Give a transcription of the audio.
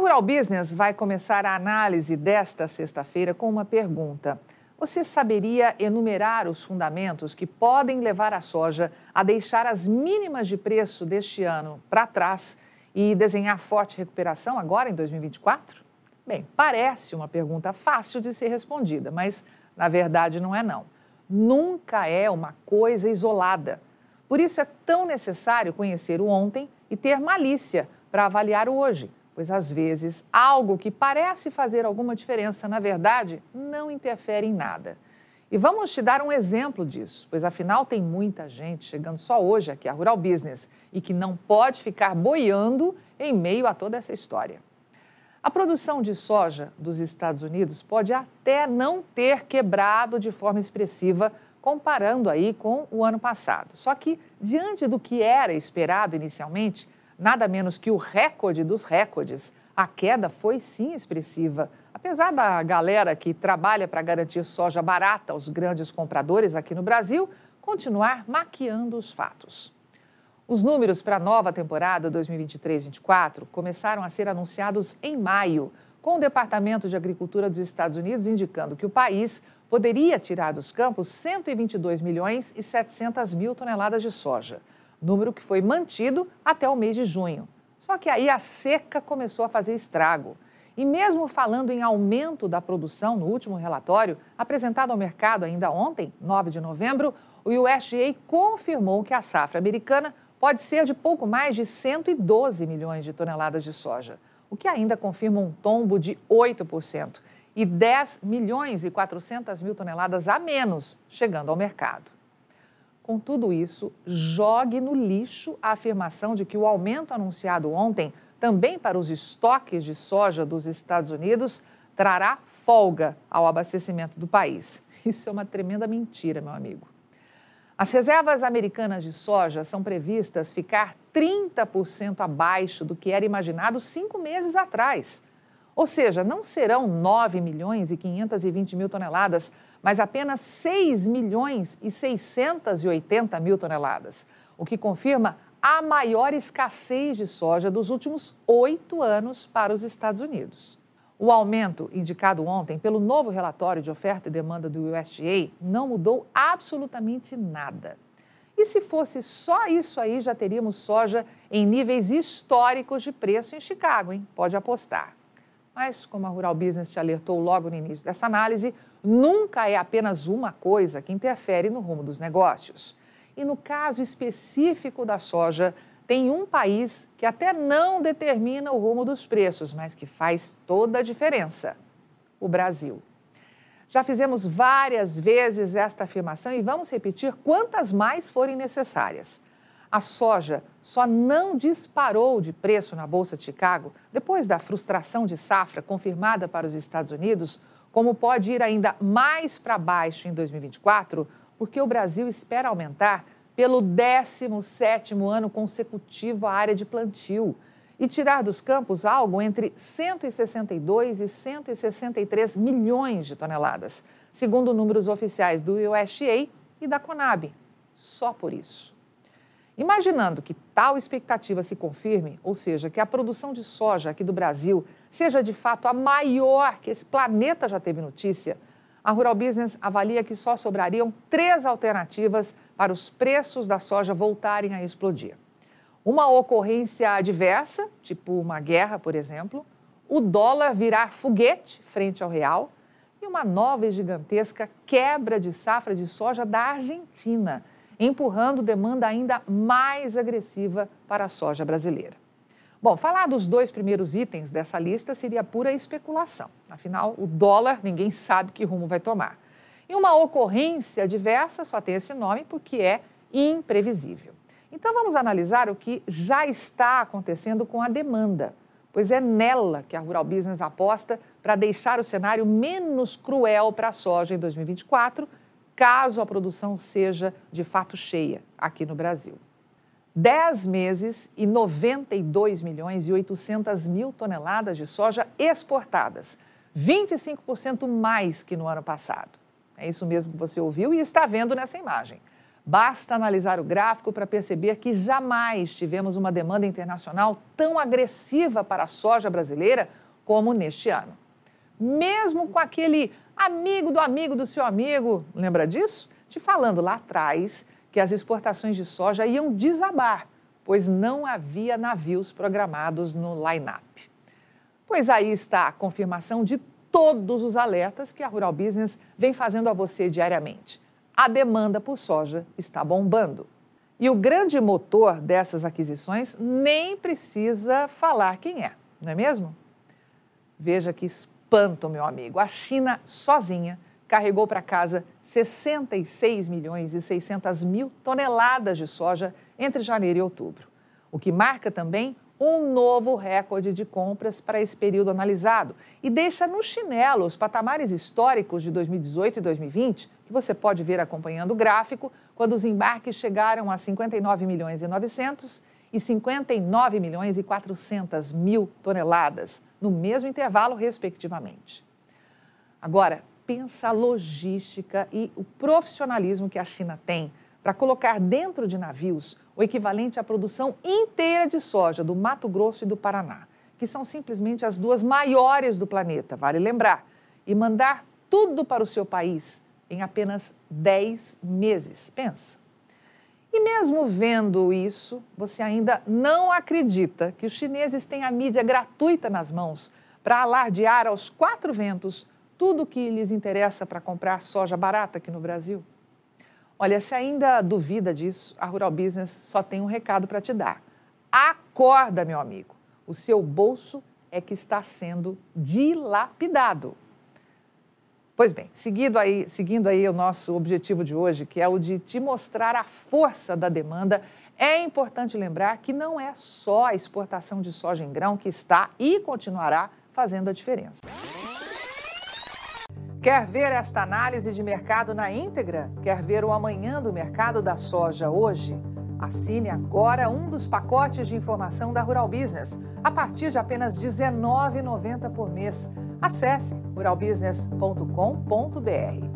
Rural Business vai começar a análise desta sexta-feira com uma pergunta. Você saberia enumerar os fundamentos que podem levar a soja a deixar as mínimas de preço deste ano para trás e desenhar forte recuperação agora em 2024? Bem, parece uma pergunta fácil de ser respondida, mas na verdade não é não. Nunca é uma coisa isolada. Por isso é tão necessário conhecer o ontem e ter malícia para avaliar o hoje pois às vezes algo que parece fazer alguma diferença, na verdade, não interfere em nada. E vamos te dar um exemplo disso, pois afinal tem muita gente chegando só hoje aqui a Rural Business e que não pode ficar boiando em meio a toda essa história. A produção de soja dos Estados Unidos pode até não ter quebrado de forma expressiva comparando aí com o ano passado. Só que diante do que era esperado inicialmente, nada menos que o recorde dos recordes, a queda foi sim expressiva. Apesar da galera que trabalha para garantir soja barata aos grandes compradores aqui no Brasil continuar maquiando os fatos. Os números para a nova temporada 2023-24 começaram a ser anunciados em maio, com o Departamento de Agricultura dos Estados Unidos indicando que o país poderia tirar dos campos 122 milhões e 700 mil toneladas de soja número que foi mantido até o mês de junho. Só que aí a seca começou a fazer estrago. E mesmo falando em aumento da produção no último relatório, apresentado ao mercado ainda ontem, 9 de novembro, o USDA confirmou que a safra americana pode ser de pouco mais de 112 milhões de toneladas de soja, o que ainda confirma um tombo de 8% e 10 milhões e 400 mil toneladas a menos chegando ao mercado. Com tudo isso, jogue no lixo a afirmação de que o aumento anunciado ontem, também para os estoques de soja dos Estados Unidos, trará folga ao abastecimento do país. Isso é uma tremenda mentira, meu amigo. As reservas americanas de soja são previstas ficar 30% abaixo do que era imaginado cinco meses atrás. Ou seja, não serão 9 milhões e 520 mil toneladas, mas apenas 6 milhões e 680 mil toneladas, o que confirma a maior escassez de soja dos últimos oito anos para os Estados Unidos. O aumento indicado ontem pelo novo relatório de oferta e demanda do USDA não mudou absolutamente nada. E se fosse só isso aí, já teríamos soja em níveis históricos de preço em Chicago, hein? Pode apostar. Mas, como a Rural Business te alertou logo no início dessa análise, nunca é apenas uma coisa que interfere no rumo dos negócios. E no caso específico da soja, tem um país que até não determina o rumo dos preços, mas que faz toda a diferença: o Brasil. Já fizemos várias vezes esta afirmação e vamos repetir quantas mais forem necessárias. A soja só não disparou de preço na Bolsa de Chicago depois da frustração de safra confirmada para os Estados Unidos, como pode ir ainda mais para baixo em 2024, porque o Brasil espera aumentar pelo 17º ano consecutivo a área de plantio e tirar dos campos algo entre 162 e 163 milhões de toneladas, segundo números oficiais do USDA e da Conab. Só por isso. Imaginando que tal expectativa se confirme, ou seja, que a produção de soja aqui do Brasil seja de fato a maior que esse planeta já teve notícia, a Rural Business avalia que só sobrariam três alternativas para os preços da soja voltarem a explodir. Uma ocorrência adversa, tipo uma guerra, por exemplo, o dólar virar foguete frente ao real e uma nova e gigantesca quebra de safra de soja da Argentina empurrando demanda ainda mais agressiva para a soja brasileira. Bom, falar dos dois primeiros itens dessa lista seria pura especulação. Afinal, o dólar ninguém sabe que rumo vai tomar. E uma ocorrência diversa só tem esse nome porque é imprevisível. Então vamos analisar o que já está acontecendo com a demanda, pois é nela que a Rural Business aposta para deixar o cenário menos cruel para a soja em 2024 caso a produção seja de fato cheia aqui no Brasil. 10 meses e 92 milhões e 800 mil toneladas de soja exportadas, 25% mais que no ano passado. É isso mesmo que você ouviu e está vendo nessa imagem. Basta analisar o gráfico para perceber que jamais tivemos uma demanda internacional tão agressiva para a soja brasileira como neste ano. Mesmo com aquele amigo do amigo do seu amigo, lembra disso? Te falando lá atrás que as exportações de soja iam desabar, pois não havia navios programados no line-up. Pois aí está a confirmação de todos os alertas que a Rural Business vem fazendo a você diariamente a demanda por soja está bombando. E o grande motor dessas aquisições nem precisa falar quem é, não é mesmo? Veja que espanto, meu amigo. A China sozinha carregou para casa 66 milhões e 600 mil toneladas de soja entre janeiro e outubro, o que marca também um novo recorde de compras para esse período analisado. E deixa no chinelo os patamares históricos de 2018 e 2020, que você pode ver acompanhando o gráfico, quando os embarques chegaram a 59 milhões e 900 e 59 milhões e 400 mil toneladas, no mesmo intervalo, respectivamente. Agora, pensa a logística e o profissionalismo que a China tem para colocar dentro de navios o equivalente à produção inteira de soja do Mato Grosso e do Paraná, que são simplesmente as duas maiores do planeta, vale lembrar, e mandar tudo para o seu país em apenas 10 meses. Pensa. E mesmo vendo isso, você ainda não acredita que os chineses têm a mídia gratuita nas mãos para alardear aos quatro ventos tudo o que lhes interessa para comprar soja barata aqui no Brasil? Olha, se ainda duvida disso, a Rural Business só tem um recado para te dar. Acorda, meu amigo. O seu bolso é que está sendo dilapidado. Pois bem, seguindo aí, seguindo aí o nosso objetivo de hoje, que é o de te mostrar a força da demanda, é importante lembrar que não é só a exportação de soja em grão que está e continuará fazendo a diferença. Quer ver esta análise de mercado na íntegra? Quer ver o amanhã do mercado da soja hoje? Assine agora um dos pacotes de informação da Rural Business, a partir de apenas R$ 19,90 por mês. Acesse ruralbusiness.com.br.